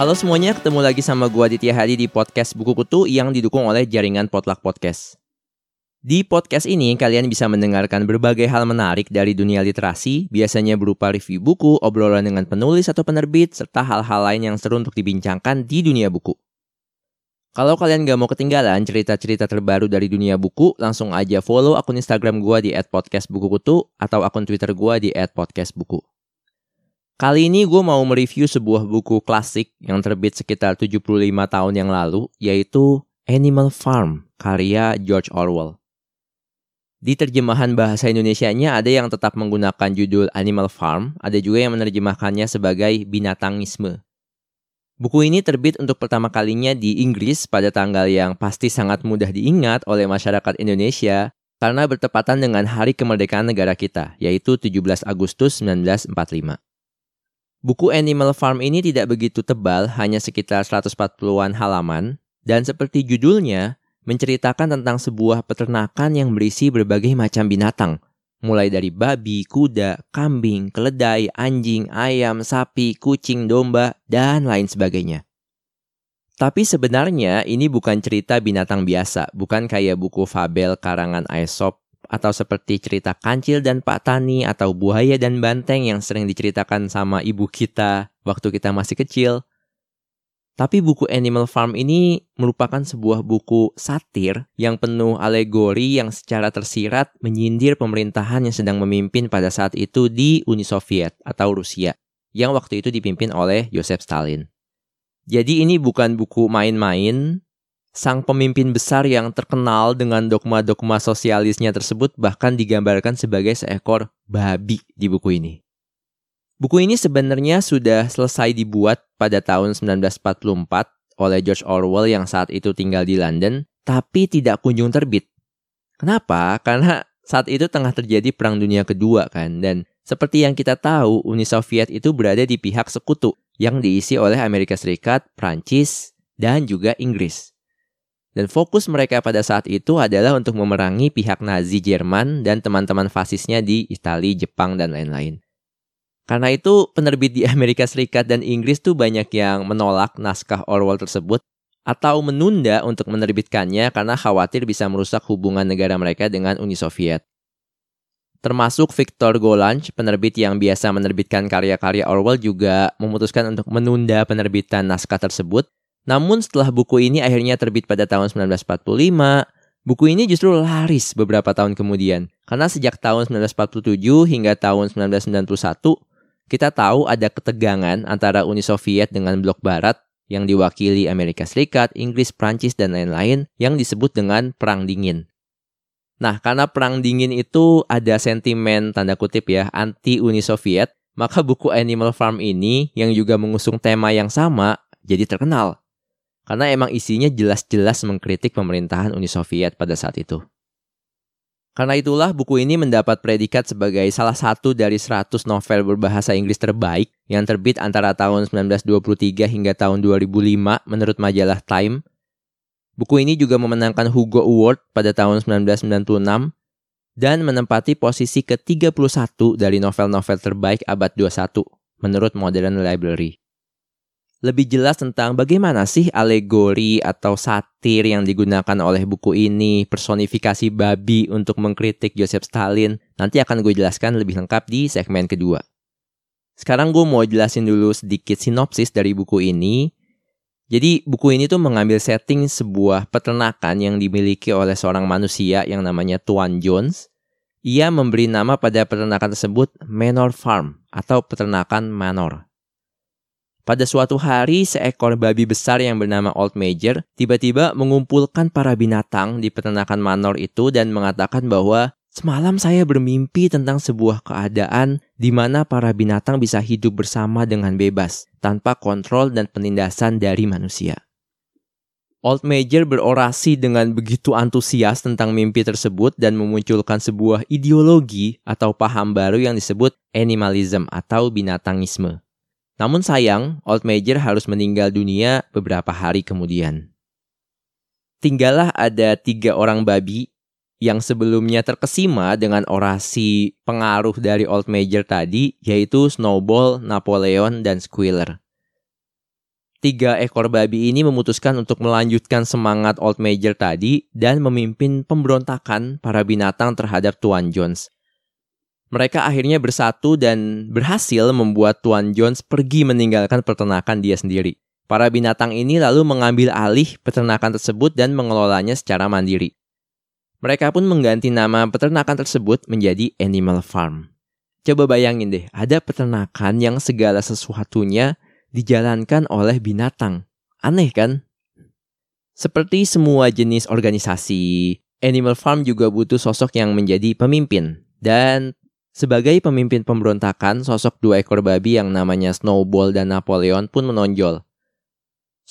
Halo semuanya, ketemu lagi sama gua Ditya Hadi di podcast Buku Kutu yang didukung oleh jaringan Potluck Podcast. Di podcast ini kalian bisa mendengarkan berbagai hal menarik dari dunia literasi, biasanya berupa review buku, obrolan dengan penulis atau penerbit, serta hal-hal lain yang seru untuk dibincangkan di dunia buku. Kalau kalian gak mau ketinggalan cerita-cerita terbaru dari dunia buku, langsung aja follow akun Instagram gua di @podcastbukukutu atau akun Twitter gua di @podcastbuku. Kali ini gue mau mereview sebuah buku klasik yang terbit sekitar 75 tahun yang lalu, yaitu Animal Farm, karya George Orwell. Di terjemahan bahasa Indonesia-nya ada yang tetap menggunakan judul Animal Farm, ada juga yang menerjemahkannya sebagai Binatangisme. Buku ini terbit untuk pertama kalinya di Inggris pada tanggal yang pasti sangat mudah diingat oleh masyarakat Indonesia karena bertepatan dengan hari kemerdekaan negara kita, yaitu 17 Agustus 1945. Buku Animal Farm ini tidak begitu tebal, hanya sekitar 140-an halaman, dan seperti judulnya, menceritakan tentang sebuah peternakan yang berisi berbagai macam binatang, mulai dari babi, kuda, kambing, keledai, anjing, ayam, sapi, kucing, domba, dan lain sebagainya. Tapi sebenarnya ini bukan cerita binatang biasa, bukan kayak buku fabel karangan Aesop atau seperti cerita kancil dan Pak Tani atau buaya dan banteng yang sering diceritakan sama ibu kita waktu kita masih kecil. Tapi buku Animal Farm ini merupakan sebuah buku satir yang penuh alegori yang secara tersirat menyindir pemerintahan yang sedang memimpin pada saat itu di Uni Soviet atau Rusia yang waktu itu dipimpin oleh Joseph Stalin. Jadi ini bukan buku main-main, sang pemimpin besar yang terkenal dengan dogma-dogma sosialisnya tersebut bahkan digambarkan sebagai seekor babi di buku ini. Buku ini sebenarnya sudah selesai dibuat pada tahun 1944 oleh George Orwell yang saat itu tinggal di London, tapi tidak kunjung terbit. Kenapa? Karena saat itu tengah terjadi Perang Dunia Kedua kan, dan seperti yang kita tahu, Uni Soviet itu berada di pihak sekutu yang diisi oleh Amerika Serikat, Prancis, dan juga Inggris. Dan fokus mereka pada saat itu adalah untuk memerangi pihak Nazi Jerman dan teman-teman fasisnya di Italia, Jepang, dan lain-lain. Karena itu penerbit di Amerika Serikat dan Inggris tuh banyak yang menolak naskah Orwell tersebut atau menunda untuk menerbitkannya karena khawatir bisa merusak hubungan negara mereka dengan Uni Soviet. Termasuk Victor Gollancz, penerbit yang biasa menerbitkan karya-karya Orwell juga memutuskan untuk menunda penerbitan naskah tersebut namun setelah buku ini akhirnya terbit pada tahun 1945, buku ini justru laris beberapa tahun kemudian. Karena sejak tahun 1947 hingga tahun 1991, kita tahu ada ketegangan antara Uni Soviet dengan blok barat yang diwakili Amerika Serikat, Inggris, Prancis, dan lain-lain yang disebut dengan Perang Dingin. Nah, karena Perang Dingin itu ada sentimen tanda kutip ya anti Uni Soviet, maka buku Animal Farm ini yang juga mengusung tema yang sama jadi terkenal. Karena emang isinya jelas-jelas mengkritik pemerintahan Uni Soviet pada saat itu. Karena itulah buku ini mendapat predikat sebagai salah satu dari 100 novel berbahasa Inggris terbaik yang terbit antara tahun 1923 hingga tahun 2005 menurut majalah Time. Buku ini juga memenangkan Hugo Award pada tahun 1996 dan menempati posisi ke-31 dari novel-novel terbaik abad 21 menurut Modern Library lebih jelas tentang bagaimana sih alegori atau satir yang digunakan oleh buku ini, personifikasi babi untuk mengkritik Joseph Stalin, nanti akan gue jelaskan lebih lengkap di segmen kedua. Sekarang gue mau jelasin dulu sedikit sinopsis dari buku ini. Jadi buku ini tuh mengambil setting sebuah peternakan yang dimiliki oleh seorang manusia yang namanya Tuan Jones. Ia memberi nama pada peternakan tersebut Manor Farm atau peternakan Manor. Pada suatu hari, seekor babi besar yang bernama Old Major tiba-tiba mengumpulkan para binatang di peternakan manor itu dan mengatakan bahwa semalam saya bermimpi tentang sebuah keadaan di mana para binatang bisa hidup bersama dengan bebas, tanpa kontrol dan penindasan dari manusia. Old Major berorasi dengan begitu antusias tentang mimpi tersebut dan memunculkan sebuah ideologi atau paham baru yang disebut animalism atau binatangisme. Namun sayang, Old Major harus meninggal dunia beberapa hari kemudian. Tinggallah ada tiga orang babi yang sebelumnya terkesima dengan orasi pengaruh dari Old Major tadi, yaitu Snowball, Napoleon, dan Squealer. Tiga ekor babi ini memutuskan untuk melanjutkan semangat Old Major tadi dan memimpin pemberontakan para binatang terhadap Tuan Jones. Mereka akhirnya bersatu dan berhasil membuat Tuan Jones pergi meninggalkan peternakan dia sendiri. Para binatang ini lalu mengambil alih peternakan tersebut dan mengelolanya secara mandiri. Mereka pun mengganti nama peternakan tersebut menjadi Animal Farm. Coba bayangin deh, ada peternakan yang segala sesuatunya dijalankan oleh binatang. Aneh kan? Seperti semua jenis organisasi, Animal Farm juga butuh sosok yang menjadi pemimpin. Dan sebagai pemimpin pemberontakan, sosok dua ekor babi yang namanya Snowball dan Napoleon pun menonjol.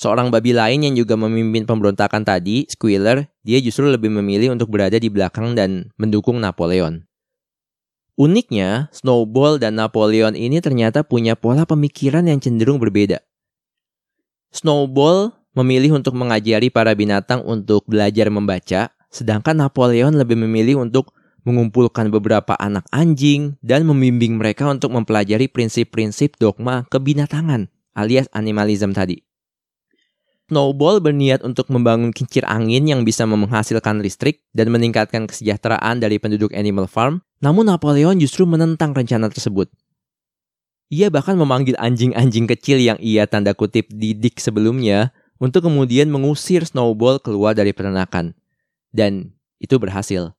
Seorang babi lain yang juga memimpin pemberontakan tadi, Squealer, dia justru lebih memilih untuk berada di belakang dan mendukung Napoleon. Uniknya, Snowball dan Napoleon ini ternyata punya pola pemikiran yang cenderung berbeda. Snowball memilih untuk mengajari para binatang untuk belajar membaca, sedangkan Napoleon lebih memilih untuk mengumpulkan beberapa anak anjing dan membimbing mereka untuk mempelajari prinsip-prinsip dogma kebinatangan alias animalism tadi. Snowball berniat untuk membangun kincir angin yang bisa menghasilkan listrik dan meningkatkan kesejahteraan dari penduduk Animal Farm, namun Napoleon justru menentang rencana tersebut. Ia bahkan memanggil anjing-anjing kecil yang ia tanda kutip didik sebelumnya untuk kemudian mengusir Snowball keluar dari peternakan. Dan itu berhasil.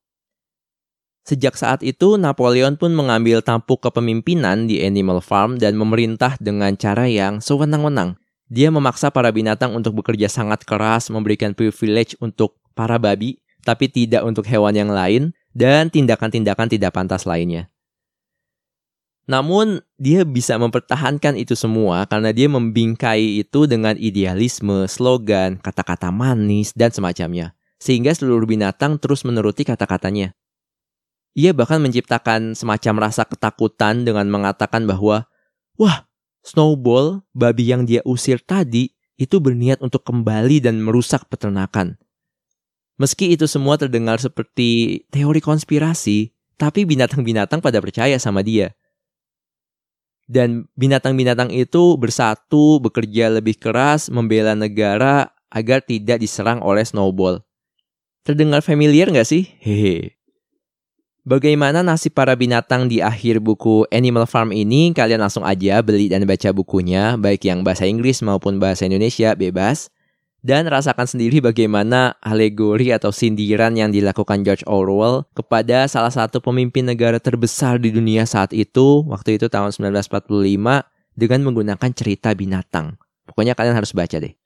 Sejak saat itu, Napoleon pun mengambil tampuk kepemimpinan di Animal Farm dan memerintah dengan cara yang sewenang-wenang. Dia memaksa para binatang untuk bekerja sangat keras, memberikan privilege untuk para babi, tapi tidak untuk hewan yang lain, dan tindakan-tindakan tidak pantas lainnya. Namun, dia bisa mempertahankan itu semua karena dia membingkai itu dengan idealisme, slogan, kata-kata manis, dan semacamnya. Sehingga seluruh binatang terus menuruti kata-katanya. Ia bahkan menciptakan semacam rasa ketakutan dengan mengatakan bahwa, Wah, Snowball, babi yang dia usir tadi, itu berniat untuk kembali dan merusak peternakan. Meski itu semua terdengar seperti teori konspirasi, tapi binatang-binatang pada percaya sama dia. Dan binatang-binatang itu bersatu, bekerja lebih keras, membela negara agar tidak diserang oleh Snowball. Terdengar familiar nggak sih? Hehe. Bagaimana nasib para binatang di akhir buku Animal Farm ini? Kalian langsung aja beli dan baca bukunya, baik yang bahasa Inggris maupun bahasa Indonesia bebas. Dan rasakan sendiri bagaimana alegori atau sindiran yang dilakukan George Orwell kepada salah satu pemimpin negara terbesar di dunia saat itu, waktu itu tahun 1945, dengan menggunakan cerita binatang. Pokoknya kalian harus baca deh.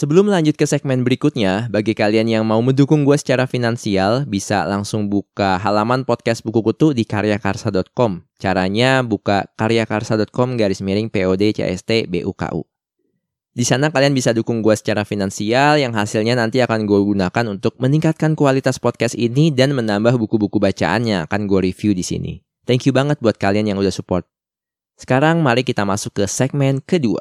Sebelum lanjut ke segmen berikutnya, bagi kalian yang mau mendukung gue secara finansial, bisa langsung buka halaman podcast buku kutu di karyakarsa.com. Caranya buka karyakarsa.com garis miring PODCST BUKU. Di sana kalian bisa dukung gue secara finansial yang hasilnya nanti akan gue gunakan untuk meningkatkan kualitas podcast ini dan menambah buku-buku bacaan yang akan gue review di sini. Thank you banget buat kalian yang udah support. Sekarang mari kita masuk ke segmen kedua.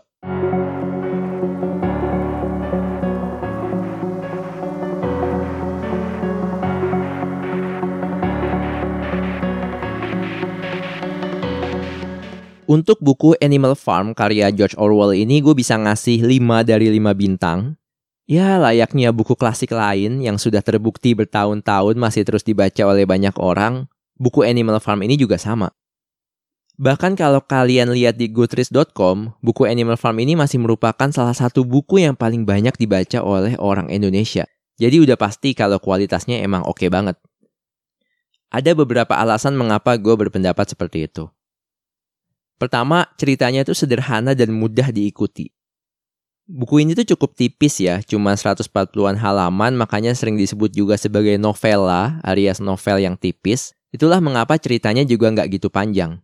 Untuk buku Animal Farm karya George Orwell ini gue bisa ngasih 5 dari 5 bintang. Ya layaknya buku klasik lain yang sudah terbukti bertahun-tahun masih terus dibaca oleh banyak orang, buku Animal Farm ini juga sama. Bahkan kalau kalian lihat di goodreads.com, buku Animal Farm ini masih merupakan salah satu buku yang paling banyak dibaca oleh orang Indonesia. Jadi udah pasti kalau kualitasnya emang oke okay banget. Ada beberapa alasan mengapa gue berpendapat seperti itu. Pertama, ceritanya itu sederhana dan mudah diikuti. Buku ini tuh cukup tipis ya, cuma 140-an halaman, makanya sering disebut juga sebagai novela alias novel yang tipis. Itulah mengapa ceritanya juga nggak gitu panjang.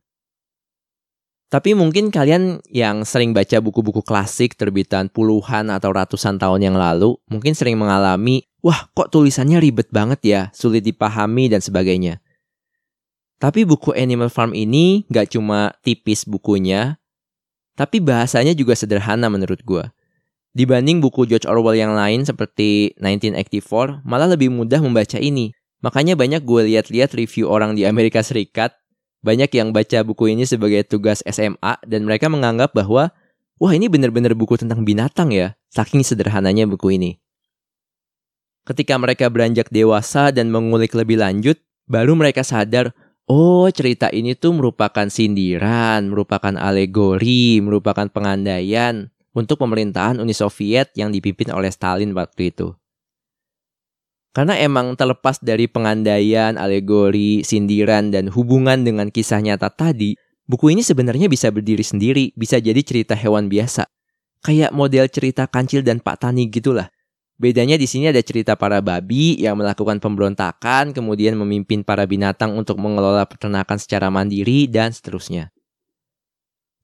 Tapi mungkin kalian yang sering baca buku-buku klasik terbitan puluhan atau ratusan tahun yang lalu, mungkin sering mengalami, wah kok tulisannya ribet banget ya, sulit dipahami dan sebagainya. Tapi buku Animal Farm ini gak cuma tipis bukunya, tapi bahasanya juga sederhana menurut gue. Dibanding buku George Orwell yang lain seperti 1984, malah lebih mudah membaca ini. Makanya banyak gue lihat-lihat review orang di Amerika Serikat, banyak yang baca buku ini sebagai tugas SMA dan mereka menganggap bahwa wah ini benar-benar buku tentang binatang ya, saking sederhananya buku ini. Ketika mereka beranjak dewasa dan mengulik lebih lanjut, baru mereka sadar, oh cerita ini tuh merupakan sindiran, merupakan alegori, merupakan pengandaian untuk pemerintahan Uni Soviet yang dipimpin oleh Stalin waktu itu. Karena emang terlepas dari pengandaian, alegori, sindiran, dan hubungan dengan kisah nyata tadi, buku ini sebenarnya bisa berdiri sendiri, bisa jadi cerita hewan biasa. Kayak model cerita kancil dan Pak Tani gitulah. Bedanya di sini ada cerita para babi yang melakukan pemberontakan, kemudian memimpin para binatang untuk mengelola peternakan secara mandiri, dan seterusnya.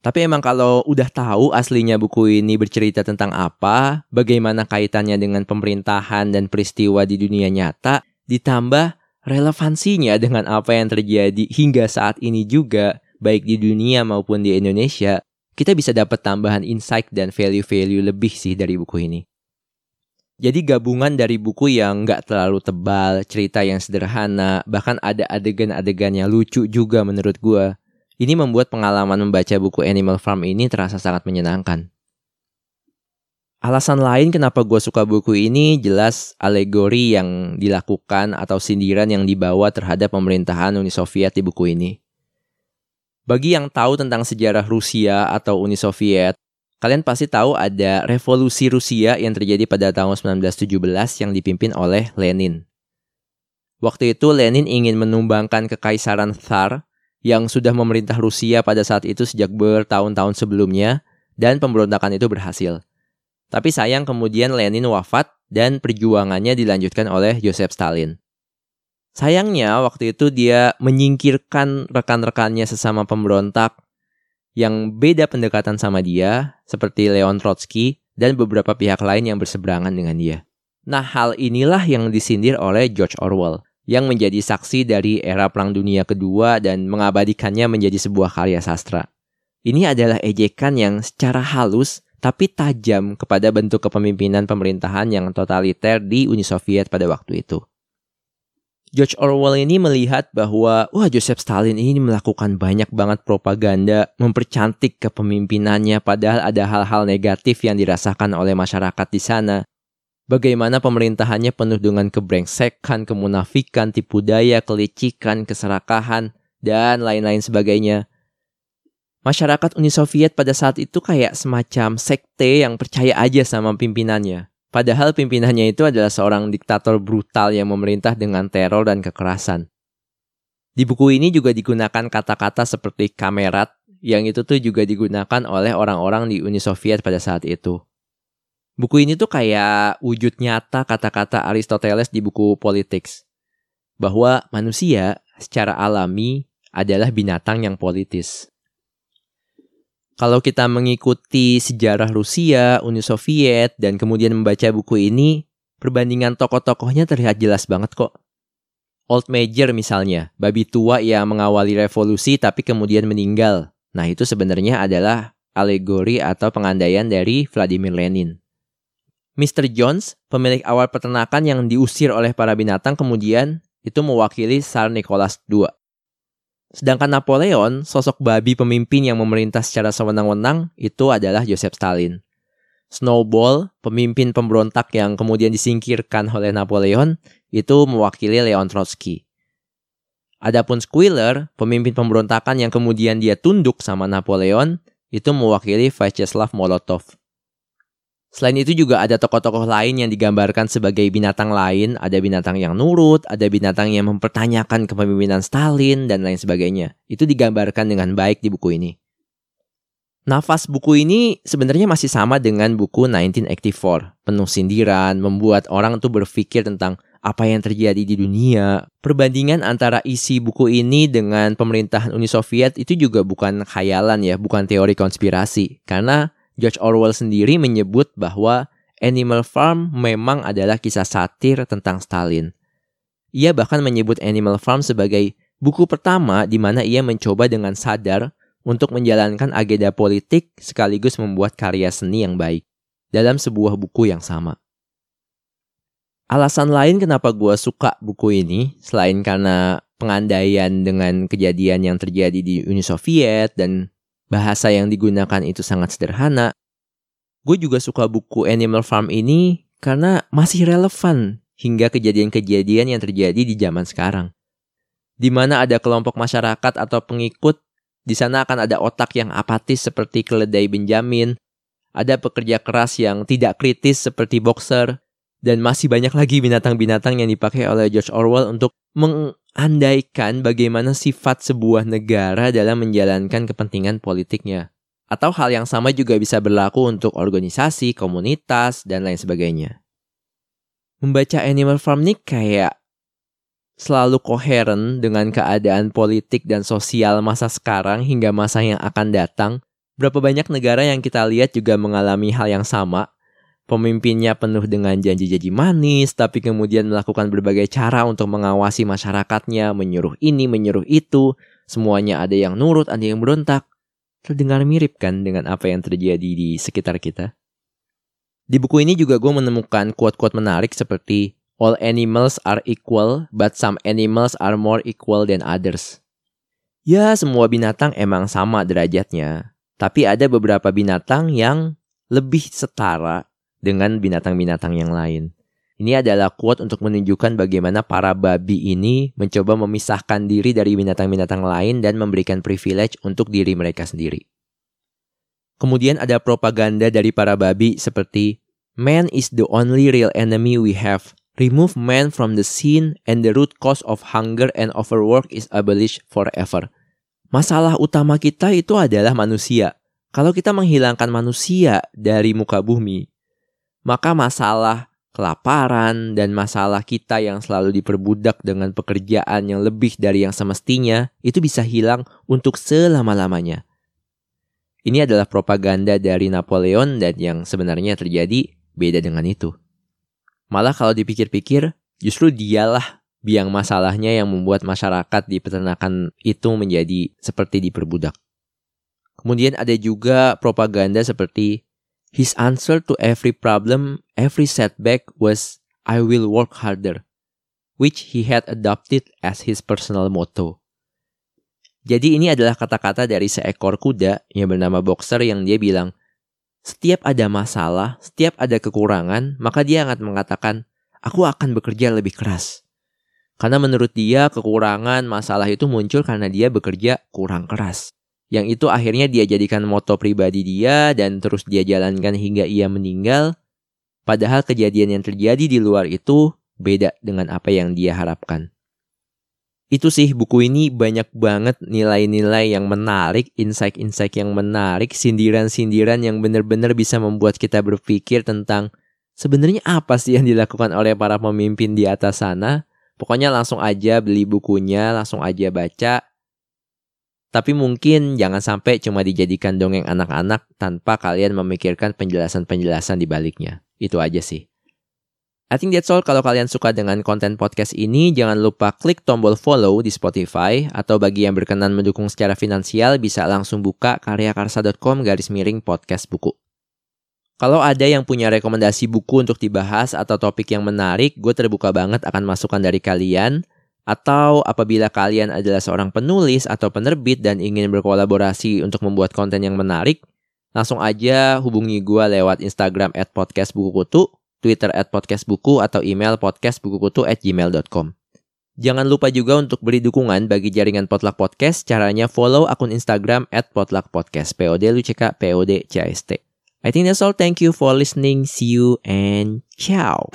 Tapi emang kalau udah tahu aslinya buku ini bercerita tentang apa, bagaimana kaitannya dengan pemerintahan dan peristiwa di dunia nyata, ditambah relevansinya dengan apa yang terjadi hingga saat ini juga, baik di dunia maupun di Indonesia, kita bisa dapat tambahan insight dan value-value lebih sih dari buku ini. Jadi gabungan dari buku yang nggak terlalu tebal, cerita yang sederhana, bahkan ada adegan-adegan yang lucu juga menurut gue. Ini membuat pengalaman membaca buku Animal Farm ini terasa sangat menyenangkan. Alasan lain kenapa gue suka buku ini jelas alegori yang dilakukan atau sindiran yang dibawa terhadap pemerintahan Uni Soviet di buku ini. Bagi yang tahu tentang sejarah Rusia atau Uni Soviet, kalian pasti tahu ada revolusi Rusia yang terjadi pada tahun 1917 yang dipimpin oleh Lenin. Waktu itu Lenin ingin menumbangkan kekaisaran Tsar yang sudah memerintah Rusia pada saat itu sejak bertahun-tahun sebelumnya dan pemberontakan itu berhasil. Tapi sayang kemudian Lenin wafat dan perjuangannya dilanjutkan oleh Joseph Stalin. Sayangnya waktu itu dia menyingkirkan rekan-rekannya sesama pemberontak yang beda pendekatan sama dia seperti Leon Trotsky dan beberapa pihak lain yang berseberangan dengan dia. Nah hal inilah yang disindir oleh George Orwell yang menjadi saksi dari era Perang Dunia Kedua dan mengabadikannya menjadi sebuah karya sastra. Ini adalah ejekan yang secara halus tapi tajam kepada bentuk kepemimpinan pemerintahan yang totaliter di Uni Soviet pada waktu itu. George Orwell ini melihat bahwa wah Joseph Stalin ini melakukan banyak banget propaganda, mempercantik kepemimpinannya padahal ada hal-hal negatif yang dirasakan oleh masyarakat di sana Bagaimana pemerintahannya penuh dengan kebrengsekan, kemunafikan, tipu daya, kelicikan, keserakahan, dan lain-lain sebagainya. Masyarakat Uni Soviet pada saat itu kayak semacam sekte yang percaya aja sama pimpinannya. Padahal pimpinannya itu adalah seorang diktator brutal yang memerintah dengan teror dan kekerasan. Di buku ini juga digunakan kata-kata seperti kamerat, yang itu tuh juga digunakan oleh orang-orang di Uni Soviet pada saat itu. Buku ini tuh kayak wujud nyata kata-kata Aristoteles di buku Politics. Bahwa manusia secara alami adalah binatang yang politis. Kalau kita mengikuti sejarah Rusia, Uni Soviet, dan kemudian membaca buku ini, perbandingan tokoh-tokohnya terlihat jelas banget kok. Old Major misalnya, babi tua yang mengawali revolusi tapi kemudian meninggal. Nah itu sebenarnya adalah alegori atau pengandaian dari Vladimir Lenin. Mr. Jones, pemilik awal peternakan yang diusir oleh para binatang kemudian itu mewakili Tsar Nicholas II. Sedangkan Napoleon, sosok babi pemimpin yang memerintah secara sewenang-wenang, itu adalah Joseph Stalin. Snowball, pemimpin pemberontak yang kemudian disingkirkan oleh Napoleon, itu mewakili Leon Trotsky. Adapun Squealer, pemimpin pemberontakan yang kemudian dia tunduk sama Napoleon, itu mewakili Vyacheslav Molotov. Selain itu juga ada tokoh-tokoh lain yang digambarkan sebagai binatang lain, ada binatang yang nurut, ada binatang yang mempertanyakan kepemimpinan Stalin, dan lain sebagainya. Itu digambarkan dengan baik di buku ini. Nafas buku ini sebenarnya masih sama dengan buku 1984, penuh sindiran, membuat orang tuh berpikir tentang apa yang terjadi di dunia. Perbandingan antara isi buku ini dengan pemerintahan Uni Soviet itu juga bukan khayalan ya, bukan teori konspirasi. Karena George Orwell sendiri menyebut bahwa Animal Farm memang adalah kisah satir tentang Stalin. Ia bahkan menyebut Animal Farm sebagai buku pertama di mana ia mencoba dengan sadar untuk menjalankan agenda politik sekaligus membuat karya seni yang baik dalam sebuah buku yang sama. Alasan lain kenapa gue suka buku ini, selain karena pengandaian dengan kejadian yang terjadi di Uni Soviet dan bahasa yang digunakan itu sangat sederhana, gue juga suka buku Animal Farm ini karena masih relevan hingga kejadian-kejadian yang terjadi di zaman sekarang. Di mana ada kelompok masyarakat atau pengikut, di sana akan ada otak yang apatis seperti keledai Benjamin, ada pekerja keras yang tidak kritis seperti boxer, dan masih banyak lagi binatang-binatang yang dipakai oleh George Orwell untuk mengandaikan bagaimana sifat sebuah negara dalam menjalankan kepentingan politiknya. Atau hal yang sama juga bisa berlaku untuk organisasi, komunitas, dan lain sebagainya. Membaca Animal Farm ini kayak selalu koheren dengan keadaan politik dan sosial masa sekarang hingga masa yang akan datang. Berapa banyak negara yang kita lihat juga mengalami hal yang sama, Pemimpinnya penuh dengan janji-janji manis, tapi kemudian melakukan berbagai cara untuk mengawasi masyarakatnya, menyuruh ini, menyuruh itu. Semuanya ada yang nurut, ada yang berontak. Terdengar mirip kan dengan apa yang terjadi di sekitar kita? Di buku ini juga gue menemukan quote-quote menarik seperti All animals are equal, but some animals are more equal than others. Ya, semua binatang emang sama derajatnya. Tapi ada beberapa binatang yang lebih setara dengan binatang-binatang yang lain. Ini adalah quote untuk menunjukkan bagaimana para babi ini mencoba memisahkan diri dari binatang-binatang lain dan memberikan privilege untuk diri mereka sendiri. Kemudian ada propaganda dari para babi seperti Man is the only real enemy we have. Remove man from the scene and the root cause of hunger and overwork is abolished forever. Masalah utama kita itu adalah manusia. Kalau kita menghilangkan manusia dari muka bumi, maka masalah kelaparan dan masalah kita yang selalu diperbudak dengan pekerjaan yang lebih dari yang semestinya itu bisa hilang untuk selama-lamanya. Ini adalah propaganda dari Napoleon dan yang sebenarnya terjadi beda dengan itu. Malah kalau dipikir-pikir, justru dialah biang masalahnya yang membuat masyarakat di peternakan itu menjadi seperti diperbudak. Kemudian ada juga propaganda seperti His answer to every problem, every setback was, I will work harder, which he had adopted as his personal motto. Jadi ini adalah kata-kata dari seekor kuda yang bernama Boxer yang dia bilang, setiap ada masalah, setiap ada kekurangan, maka dia akan mengatakan, aku akan bekerja lebih keras. Karena menurut dia kekurangan masalah itu muncul karena dia bekerja kurang keras yang itu akhirnya dia jadikan moto pribadi dia dan terus dia jalankan hingga ia meninggal. Padahal kejadian yang terjadi di luar itu beda dengan apa yang dia harapkan. Itu sih buku ini banyak banget nilai-nilai yang menarik, insight-insight yang menarik, sindiran-sindiran yang benar-benar bisa membuat kita berpikir tentang sebenarnya apa sih yang dilakukan oleh para pemimpin di atas sana. Pokoknya langsung aja beli bukunya, langsung aja baca, tapi mungkin jangan sampai cuma dijadikan dongeng anak-anak tanpa kalian memikirkan penjelasan-penjelasan di baliknya. Itu aja sih. I think that's all kalau kalian suka dengan konten podcast ini, jangan lupa klik tombol follow di Spotify atau bagi yang berkenan mendukung secara finansial bisa langsung buka karyakarsa.com garis miring podcast buku. Kalau ada yang punya rekomendasi buku untuk dibahas atau topik yang menarik, gue terbuka banget akan masukan dari kalian. Atau apabila kalian adalah seorang penulis atau penerbit dan ingin berkolaborasi untuk membuat konten yang menarik, langsung aja hubungi gue lewat Instagram at podcastbukukutu, Twitter at podcastbuku, atau email podcastbukukutu at gmail.com. Jangan lupa juga untuk beri dukungan bagi jaringan Potluck Podcast. Caranya follow akun Instagram at Potluck Podcast. POD Luceka, POD CAST. I think that's all. Thank you for listening. See you and ciao.